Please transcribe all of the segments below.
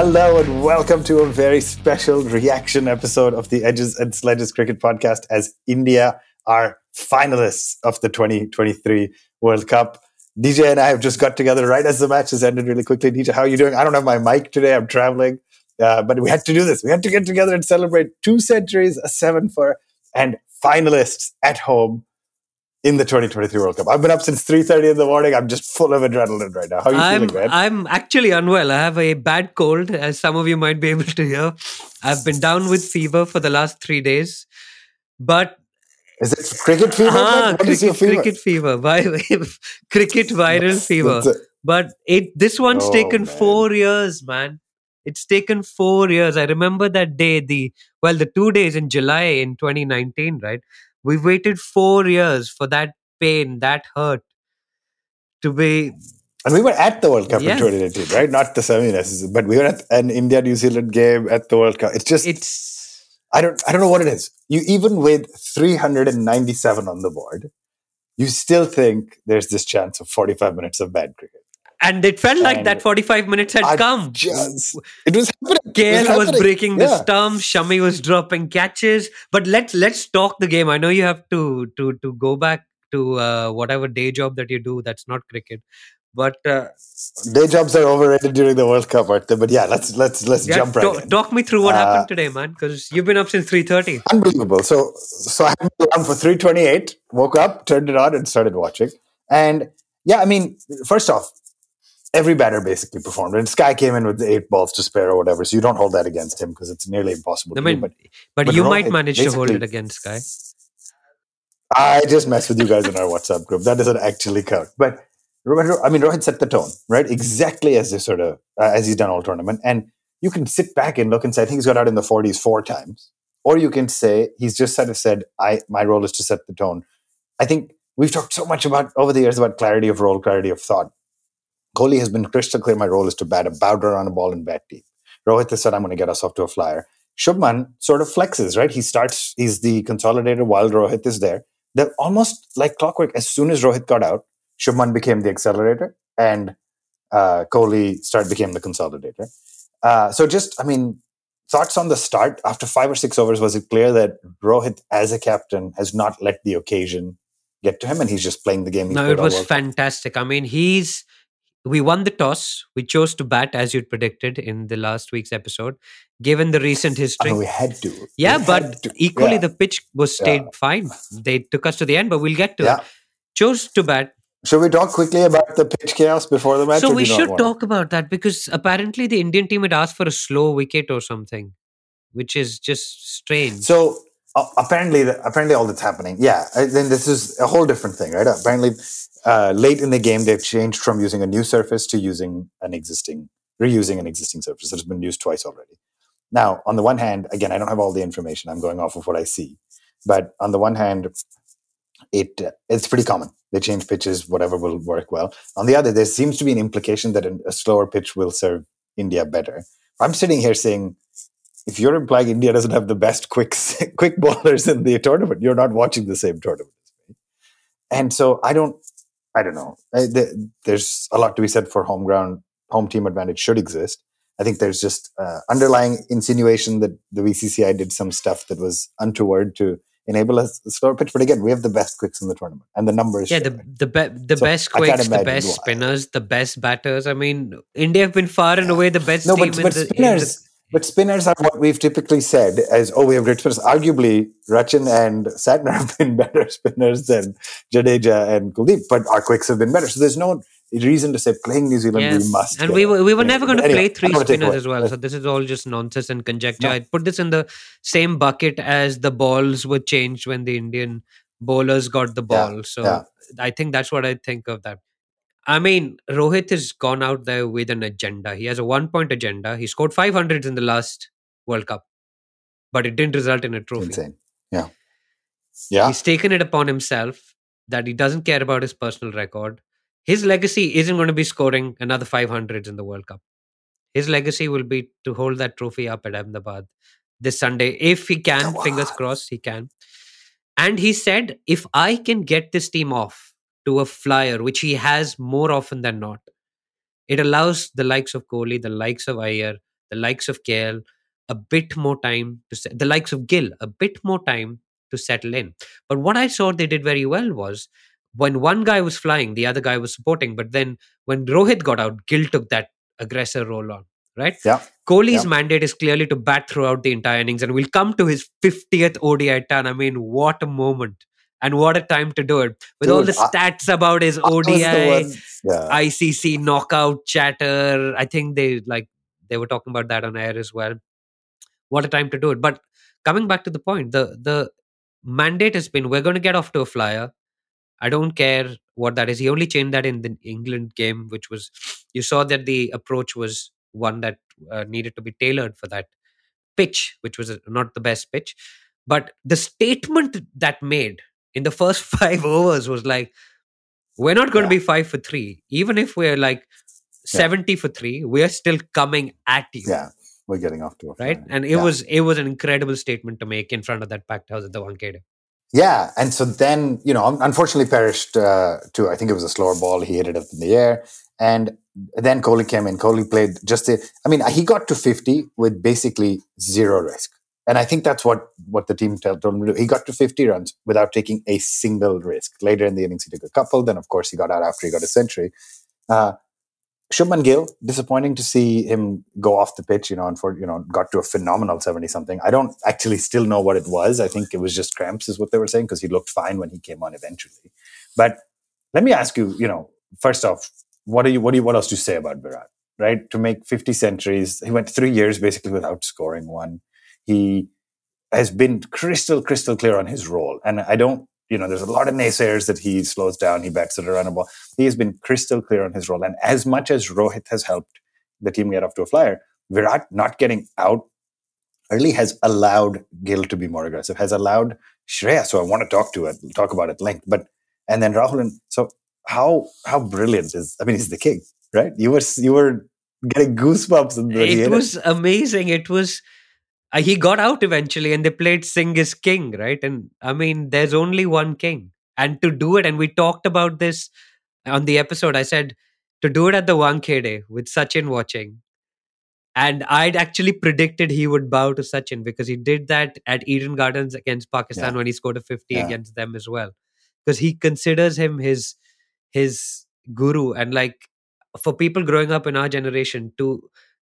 Hello and welcome to a very special reaction episode of the Edges and Sledges Cricket Podcast as India are finalists of the 2023 World Cup. DJ and I have just got together right as the match has ended really quickly. DJ, how are you doing? I don't have my mic today. I'm traveling. Uh, but we had to do this. We had to get together and celebrate two centuries, a seven for, and finalists at home in the 2023 World Cup. I've been up since 3:30 in the morning. I'm just full of adrenaline right now. How are you I'm, feeling, man? I'm actually unwell. I have a bad cold, as some of you might be able to hear. I've been down with fever for the last three days. But is it cricket fever? ah, cricket, fever? cricket fever, cricket viral That's- fever. that's. But it this one's Oh, taken man. four years, man. It's taken four years. I remember that day, the well, the two days in July in 2019, right? We waited four years for that pain, that hurt to be And we were at the World Cup Yeah. in 2019, right? Not the semis, but we were at an India New Zealand game at the World Cup. It's just it's I don't I don't know what it is. You even with 397 on the board, you still think there's this chance of 45 minutes of bad cricket. and it felt like And that 45 minutes had I come. Just it was happening. KL was breaking the Yeah. stumps. Shami was dropping catches. But let's let's talk the game. I know you have to to to go back to uh, whatever day job that you do. That's not cricket. But uh, Day jobs are overrated during the World Cup, aren't they? But yeah, let's let's let's yeah, jump right to- in. talk me through what Uh, happened today, man. Because you've been up since three thirty. Unbelievable. So so I had alarm for 328, woke up, turned it on, and started watching. And yeah, I mean, first off, every batter basically performed. And Sky came in with eight balls to spare or whatever, so you don't hold that against him because it's nearly impossible mean, do. But but, but you Rohit might manage to hold it against Sky. I just mess with you guys in our WhatsApp group. That doesn't actually count. But Rohit, I mean, Rohit set the tone, right? Exactly as they sort of uh, as he's done all tournament. And you can sit back and look and say, I think he's got out in the 40s four times. Or you can say he's just sort of said, I my role is to set the tone. I think we've talked so much about over the years about clarity of role, clarity of thought. Kohli has been crystal clear. My role is to bat a bowder on a ball and bat deep. Rohit has said, I'm going to get us off to a flyer. Shubman sort of flexes, right? He starts, he's the consolidator while Rohit is there. They're almost like clockwork. As soon as Rohit got out, Shubman became the accelerator and uh, Kohli start became the consolidator. Uh, so just, I mean, thoughts on the start after five or six overs, was it clear that Rohit as a captain has not let the occasion get to him and he's just playing the game? No, it was fantastic. I mean, he's we won the toss. We chose to bat as you'd predicted in the last week's episode. Given the recent I history, mean, we had to. Yeah, had but to. equally Yeah. the pitch was stayed fine. They took us to the end, but we'll get to Yeah. it. Chose to bat. Should we talk quickly about the pitch chaos before the match? so we do you not should talk about that because apparently the Indian team had asked for a slow wicket or something, which is just strange. So uh, apparently, apparently, all that's happening. Yeah, then this is a whole different thing, right? Apparently, uh, late in the game, they've changed from using a new surface to using an existing, reusing an existing surface that's been used twice already. Now, on the one hand, again, I don't have all the information. I'm going off of what I see, but on the one hand, it uh, it's pretty common. They change pitches, whatever will work well. On the other, there seems to be an implication that a slower pitch will serve India better. I'm sitting here saying if you're implying India doesn't have the best quick quick bowlers in the tournament, you're not watching the same tournament. And so I don't, I don't know. I, the, there's a lot to be said for home ground, home team advantage should exist. I think there's just uh, underlying insinuation that the BCCI did some stuff that was untoward to enable a slower pitch. But again, we have the best quicks in the tournament, and the numbers. yeah, the the be- the So best quicks, the best spinners, the best batters. I mean, India have been far and away the best no, team but, in but the- in the spinners. But spinners are what we've typically said as, oh, we have great spinners. Arguably, Rachin and Santner have been better spinners than Jadeja and Kuldeep, but our quicks have been better. So there's no reason to say playing New Zealand, Yes. we must. And we were we were never going to anyway, play three I don't wanna take spinners as well. So this is all just nonsense and conjecture. No. I'd put this in the same bucket as the balls were changed when the Indian bowlers got the Yeah, ball. So yeah. I think that's what I think of that. I mean, Rohit has gone out there with an agenda. He has a one point agenda. He scored 500s in the last World Cup, but it didn't result in a trophy. Insane. Yeah. Yeah. He's taken it upon himself that he doesn't care about his personal record. His legacy isn't going to be scoring another 500s in the World Cup. His legacy will be to hold that trophy up at Ahmedabad this Sunday. If he can, fingers crossed, he can. And he said, if I can get this team off to a flyer, which he has more often than not, it allows the likes of Kohli, the likes of Iyer the likes of KL a bit more time to se- the likes of Gill a bit more time to settle in. But what I saw they did very well was when one guy was flying, the other guy was supporting. But then when Rohit got out, Gill took that aggressor role on. Right? Yeah. Kohli's Yeah. mandate is clearly to bat throughout the entire innings, and we'll come to his 50th ODI ton. I mean, what a moment! And what a time to do it with all the Dude, I- stats about his I was the ODI. yeah. ICC knockout chatter. I think they like they were talking about that on air as well. What a time to do it. But coming back to the point, the the mandate has been we're going to get off to a flyer. I don't care what that is. He only changed that in the England game, which was you saw that the approach was one that uh, needed to be tailored for that pitch, which was not the best pitch. But the statement that made in the first five overs was like, we're not going to Yeah. be five for three. Even if we're like 70 for three, we're still coming at you. yeah, we're getting off to a Right. And it Yeah. was it was an incredible statement to make in front of that packed house at the Wankhede. Yeah, and so then you know, unfortunately, perished uh, to I think it was a slower ball. He hit it up in the air, and then Kohli came in. Kohli played just a. I mean, he got to fifty with basically zero risk, and I think that's what what the team told him to do. He got to fifty runs without taking a single risk. Later in the innings, he took a couple. Then, of course, he got out after he got a century. Uh, Shubman Gill, disappointing to see him go off the pitch. You know, and for you know, got to a phenomenal seventy something. I don't actually still know what it was. I think it was just cramps, is what they were saying, because he looked fine when he came on eventually. But let me ask you, you know, first off, what are you, what do you, what else do you say about Virat? Right, to make fifty centuries, he went three years basically without scoring one. He has been crystal, crystal clear on his role, and I don't. You know, there's a lot of naysayers that he slows down, he bats at a run ball he has been crystal clear on his role. And as much as Rohit has helped the team get off to a flyer, Virat not getting out early has allowed Gill to be more aggressive, has allowed Shreya. So I want to talk to it, talk about it length. But and then Rahul and so how how brilliant is I mean he's the king, right? You were you were getting goosebumps in the It was amazing. It was uh, he got out eventually and they played Sing is king, right? And I mean, there's only one king. And to do it, and we talked about this on the episode, I said to do it at the Wankhede with Sachin watching. And I'd actually predicted he would bow to Sachin because he did that at Eden Gardens against Pakistan Yeah. when he scored a 50 Yeah. against them as well. Because he considers him his his guru and like for people growing up in our generation to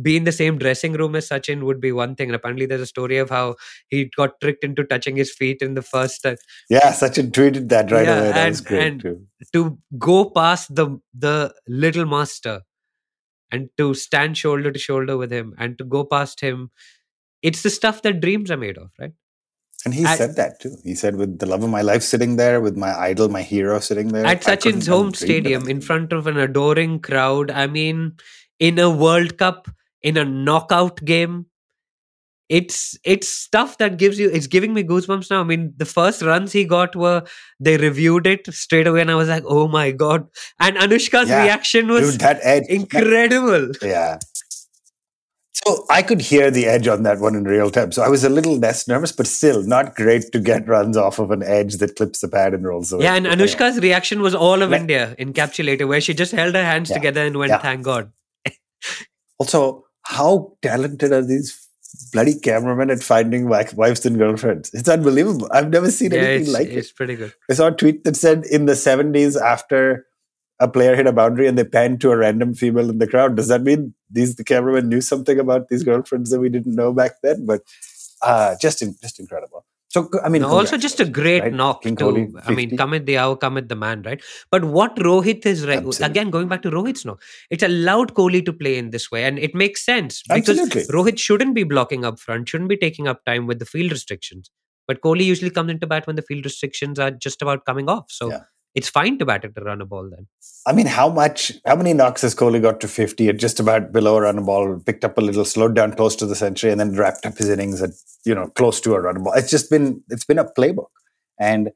be in the same dressing room as Sachin would be one thing. And apparently, there's a story of how he got tricked into touching his feet in the first uh, Yeah, Sachin tweeted that right Yeah, away. That was and- great and- too. to go past the the little master and to stand shoulder to shoulder with him and to go past him. It's the stuff that dreams are made of, right? And he I- said that too. He said, "With the love of my life sitting there, with my idol, my hero sitting there At Sachin's home stadium in front of an adoring crowd. I mean, in a World Cup, in a knockout game. It's it's stuff that gives you it's giving me goosebumps now. I mean, the first runs he got were they reviewed it straight away, and I was like, oh my god. And Anushka's Yeah. reaction was Dude, that edge, incredible. Yeah. So I could hear the edge on that one in real time. So I was a little less nervous, but still not great to get runs off of an edge that clips the pad and rolls away. Yeah, and. Anushka's reaction was all of India encapsulated, where she just held her hands Yeah. together and went, Yeah. "Thank God." Also, how talented are these bloody cameramen at finding wives and girlfriends? It's unbelievable. I've never seen Yeah, anything like it. it's pretty good. I saw a tweet that said in the 70s after a player hit a boundary and they panned to a random female in the crowd. Does that mean these the cameramen knew something about these girlfriends that we didn't know back then? But uh, just in, just incredible. So I mean, No, also just a great right? knock King to I mean come at the hour come at the man right but what Rohit is re- Absolutely. again going back to Rohit's knock it's allowed Kohli to play in this way and it makes sense because Absolutely. Rohit shouldn't be blocking up front shouldn't be taking up time with the field restrictions but Kohli usually comes into bat when the field restrictions are just about coming off so Yeah. It's fine to bat it to run a ball then I mean, how much, how many knocks has Kohli got to 50 at just about below a run a ball, picked up a little, slowed down close to the century, and then wrapped up his innings at, you know, close to a run a ball? It's just been, it's been a playbook. And,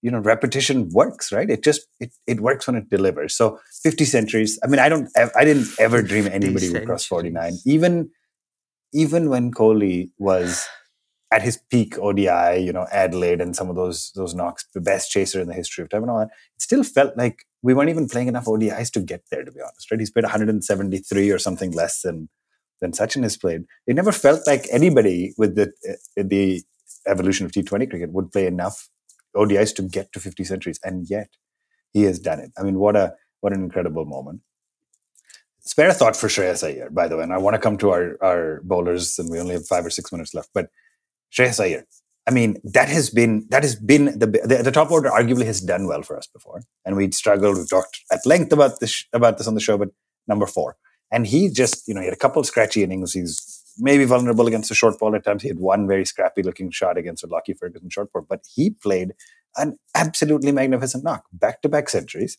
you know, repetition works, right? It just, it, it works when it delivers. So 50 centuries, I mean, I don't, I didn't ever dream anybody would cross 49. Even, even when Kohli was at his peak ODI, you know, Adelaide and some of those those knocks, the best chaser in the history of time and all that, it still felt like we weren't even playing enough ODIs to get there, to be honest, right? He's played 173 or something less than than Sachin has played. It never felt like anybody with the uh, the evolution of T20 cricket would play enough ODIs to get to 50 centuries, and yet he has done it. I mean, what a what an incredible moment. Spare a thought for Shreyas Iyer, by the way, and I want to come to our, our bowlers, and we only have five or six minutes left. But Shreyas Iyer, I mean, that has been that has been the, the, the top order arguably has done well for us before, and we'd struggled. We've talked at length about this about this on the show, but number four, and he just you know he had a couple of scratchy innings. He's maybe vulnerable against the short ball at times. He had one very scrappy looking shot against a Lockie Ferguson short ball, but he played an absolutely magnificent knock, back to back centuries,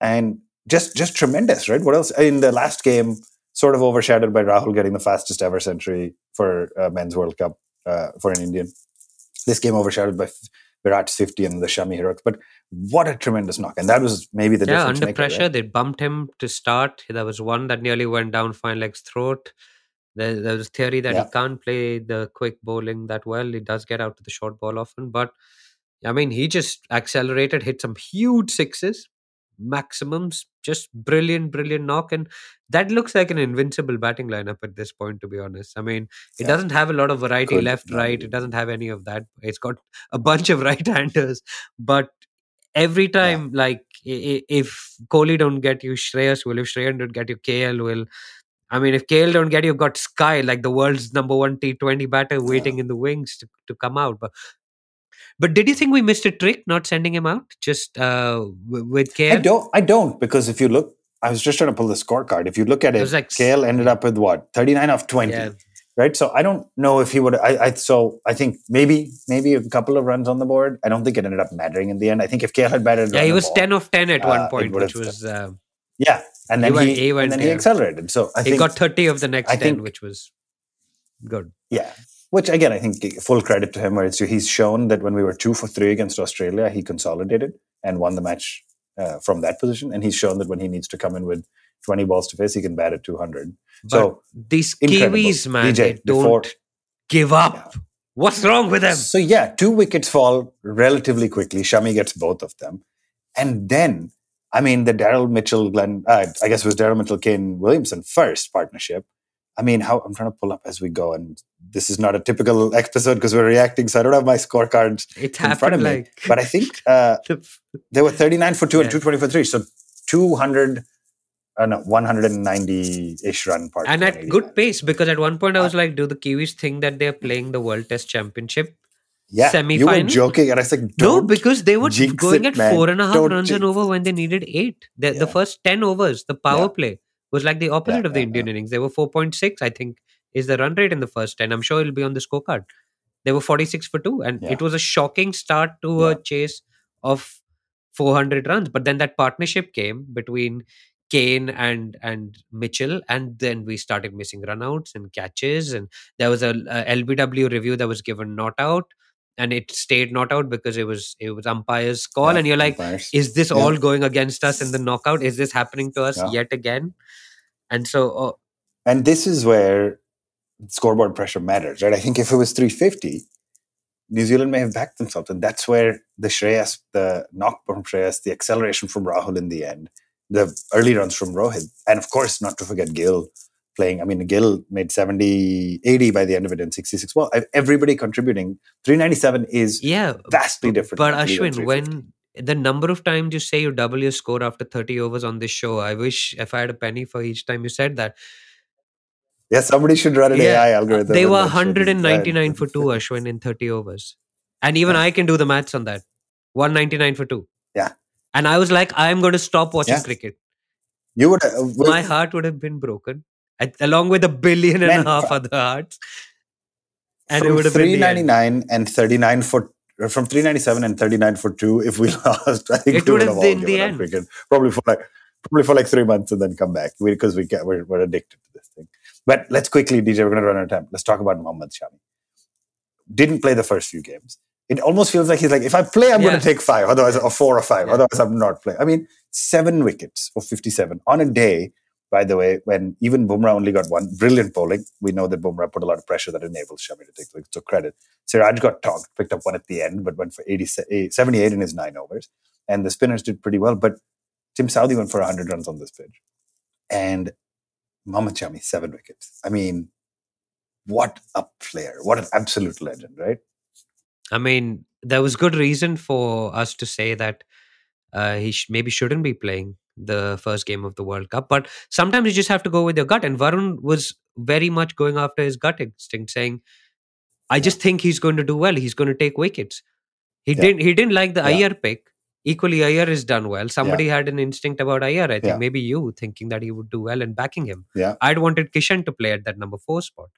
and just just tremendous, right? What else in the last game? Sort of overshadowed by Rahul getting the fastest ever century for uh, men's World Cup uh, for an Indian. This game overshadowed by Virat's 50 and the Shami heroics. But what a tremendous knock. And that was maybe the yeah, difference. under maker, pressure, right? they bumped him to start. There was one that nearly went down fine leg's throat. There, there was theory that Yeah. he can't play the quick bowling that well. He does get out to the short ball often, but I mean, he just accelerated, hit some huge sixes, maximums, just brilliant, brilliant knock, and that looks like an invincible batting lineup at this point. To be honest, I mean, it Yeah. doesn't have a lot of variety left, right. It doesn't have any of that. It's got a bunch of right-handers, but every time, like i- i- if Kohli don't get you, Shreyas will. If Shreyas don't get you, KL will. I mean, if KL don't get you, you've got Sky, like the world's number one T20 batter, waiting in the wings to, to come out. But but did you think we missed a trick not sending him out just uh, w- with I don't. I don't because if you look, I was just trying to pull the scorecard. If you look at It it, like KL ended up with what thirty nine of twenty, Yeah. right? So I don't know if he would. I, I so I think maybe maybe a couple of runs on the board. I don't think it ended up mattering in the end. I think if KL had batted, Yeah, he was ball- 10 of 10 at uh, one point, would which was. Uh, Yeah, and then He went- he, he went and then he accelerated. So I he think got 30 of the next I 10, think- which was good. Yeah. Which again, I think full credit to him. Where it's, he's shown that when we were two for three against Australia, he consolidated and won the match uh, from that position. And he's shown that when he needs to come in with 20 balls to face, he can bat at 200. so These incredible. Kiwis, man, DJ, don't give up. What's wrong with them? So yeah, two wickets fall relatively quickly. Shami gets both of them, and then I mean the Daryl Mitchell, Glenn, uh, I guess it was Daryl Mitchell, Kane Williamson first partnership. I mean, how I'm trying to pull up as we go, and this is not a typical episode because we're reacting, so I don't have my scorecards It in front of me. like. But I think uh, they were 39 for two and 220 for three, so 200, uh, no, 190 ish run part. and at good pace because at one point I was like, do the Kiwis think that they're playing the World Test Championship? Yeah, you were joking, and I was like, No, because they were going it, at man. four and a half Don't runs and over when they needed eight. The, the first 10 overs, the power Yeah. play was like the opposite Yeah, of the yeah, Indian innings. They were 4.6, I think, is the run rate in the first 10. I'm sure it'll be on the scorecard. They were 46 for two. And Yeah. it was a shocking start to Yeah. a chase of 400 runs. But then that partnership came between Kane and and Mitchell, and then we started missing runouts and catches. And there was a, a LBW review that was given not out, and it stayed not out because it was it was umpire's call. Yeah, and you're like, umpires. is this Yeah. all going against us in the knockout? Is this happening to us Yeah. yet again? And so, uh, And this is where scoreboard pressure matters, right? I think if it was 350, New Zealand may have backed themselves. And that's where the Shreyas, the knock from Shreyas, the acceleration from Rahul in the end, the early runs from Rohit, and of course, not to forget Gill playing. I mean, Gill made 70, 80 by the end of it in 66. Well, everybody contributing. 397 is yeah, vastly different. But Ashwin, when the number of times you say you double your score after 30 overs on this show, I wish if I had a penny for each time you said that. Yeah, somebody should run an Yeah, AI uh, algorithm. They were 199 for uh, two, Ashwin, in 30 overs. And even Yeah. I can do the maths on that. 199 for two. Yeah. And I was like, I'm going to stop watching Yeah. cricket. You would, uh, would My heart would have been broken, at- along with a billion and Man, a half other hearts. And it would have been the 399 and 39 for uh, from 397 and 39 for two if we lost i think It would have been the end. cricket probably for like probably for like three months and then come back. Because we get we're, we're addicted to this thing. But let's quickly dj we're going to run out of time. Let's talk about Mohammad shami. Didn't play the first few games. It almost feels like he's like if i play i'm going to take five otherwise or four or five Yeah. otherwise i'm not playing i mean seven wickets for 57 on a day by the way, when even Bumrah only got one brilliant bowling, we know that Bumrah put a lot of pressure that enables Shami to take the so credit. Siraj got tonked, picked up one at the end, but went for 80, eh, 78 in his nine overs. And the spinners did pretty well, but Tim Southee went for 100 runs on this pitch. And Mohammad Shami, seven wickets. I mean, what a player! What an absolute legend, right? I mean, there was good reason for us to say that uh, he sh- maybe shouldn't be playing the first game of the World Cup. But sometimes you just have to go with your gut. And Varun was very much going after his gut instinct, saying, "I just think he's going to do well. He's going to take wickets." He Yeah. didn't. He didn't like the Yeah. Iyer pick. Equally, Iyer has done well. Somebody had an instinct about Iyer. I think Yeah. maybe you thinking that he would do well and backing him. Yeah. I'd wanted Kishan to play at that number four spot.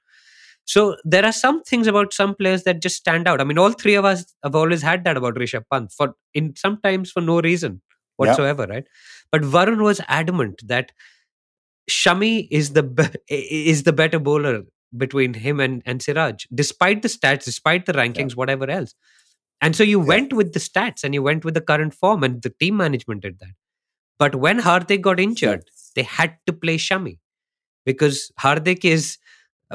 So there are some things about some players that just stand out. I mean, all three of us have always had that about Rishabh Pant for in sometimes for no reason Yeah. whatsoever, right? But Varun was adamant that Shami is the be- is the better bowler between him and, and Siraj, despite the stats, despite the rankings, whatever else. And so you Yeah. went with the stats and you went with the current form, and the team management did that. But when Hardik got injured, they had to play Shami because Hardik is,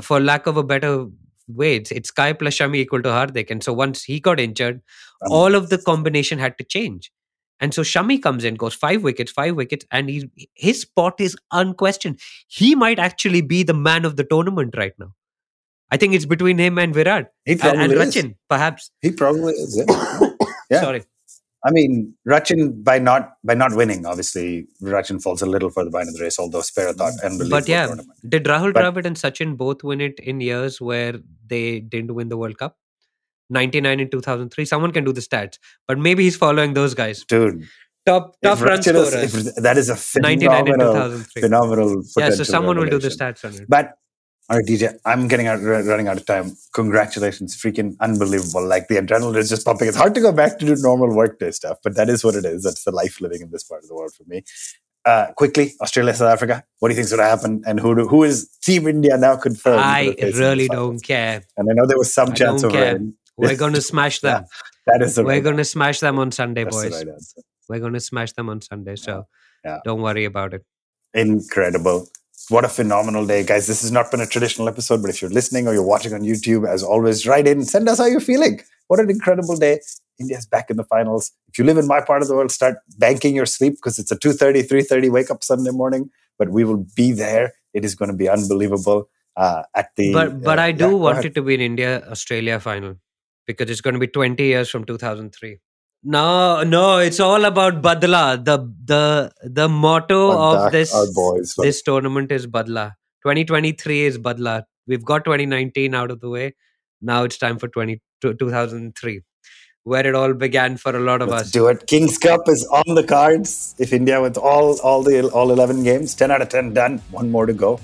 for lack of a better way, it's, it's Sky plus Shami equal to Hardik. And so once he got injured, all of the combination had to change. And so Shami comes in, goes five wickets, five wickets, and he, his spot is unquestioned. He might actually be the man of the tournament right now. I think it's between him and Virat He and, probably and. Rachin, perhaps. He probably is. Yeah. Yeah. Sorry. I mean, Rachin by not by not winning, obviously Rachin falls a little further behind in the race. Although Spera thought unbelievable But yeah, tournament. did Rahul But- Dravid and Sachin both win it in years where they didn't win the World Cup? 99 in 2003. Someone can do the stats, but maybe he's following those guys. Dude, Top top run scorers. that is a 99 in phenomenal, 2003. phenomenal. Yeah, so someone will do the stats on it. But all right, DJ, I'm getting out, running out of time. Congratulations, freaking unbelievable! Like the adrenaline is just pumping. It's hard to go back to do normal workday stuff, but that is what it is. That's the life living in this part of the world for me. Uh, quickly, Australia, South Africa. What do you think is going to happen? And who do, who is Team India now confirmed? I the face in the really don't care. And I know there was some I chance of rain. We're going to smash them. That is the We're right, going to smash them on Sunday, that's boys. right. We're going to smash them on Sunday. So Yeah. don't worry about it. Incredible. What a phenomenal day, guys. This has not been a traditional episode, but if you're listening or you're watching on YouTube, as always, write in, send us how you're feeling. What an incredible day. India's back in the finals. If you live in my part of the world, start banking your sleep because it's a 2.30, 3.30 wake up Sunday morning, but we will be there. It is going to be unbelievable uh, at the... But but uh, I do yeah, want it to be an India Australia final because it's going to be 20 years from 2003. No, no, it's all about Badla. The the the motto of this boys. this tournament is Badla. 2023 is Badla. We've got 2019 out of the way. Now it's time for 20, 2003, where it all began for a lot of Let's us. do it. Kings Cup is on the cards. If India with all all the all eleven games, ten out of ten done. One more to go.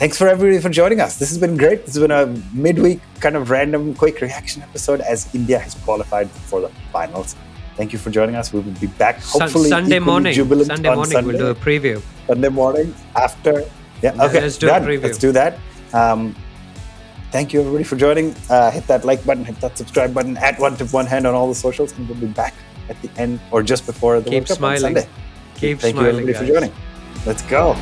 Thanks for everybody for joining us. This has been great. This has been a midweek kind of random quick reaction episode as India has qualified for the finals. Thank you for joining us. We will be back hopefully Sunday morning. Sunday morning, Sunday. we'll do a preview. Sunday morning after. Yeah, Yeah, okay. let's do a preview. Let's do that. Um, thank you everybody for joining. Uh, hit that like button, hit that subscribe button, at one tip one hand on all the socials, and we'll be back at the end or just before the Keep World Cup on. Sunday. Keep Thank smiling, you everybody guys. for joining. Let's go.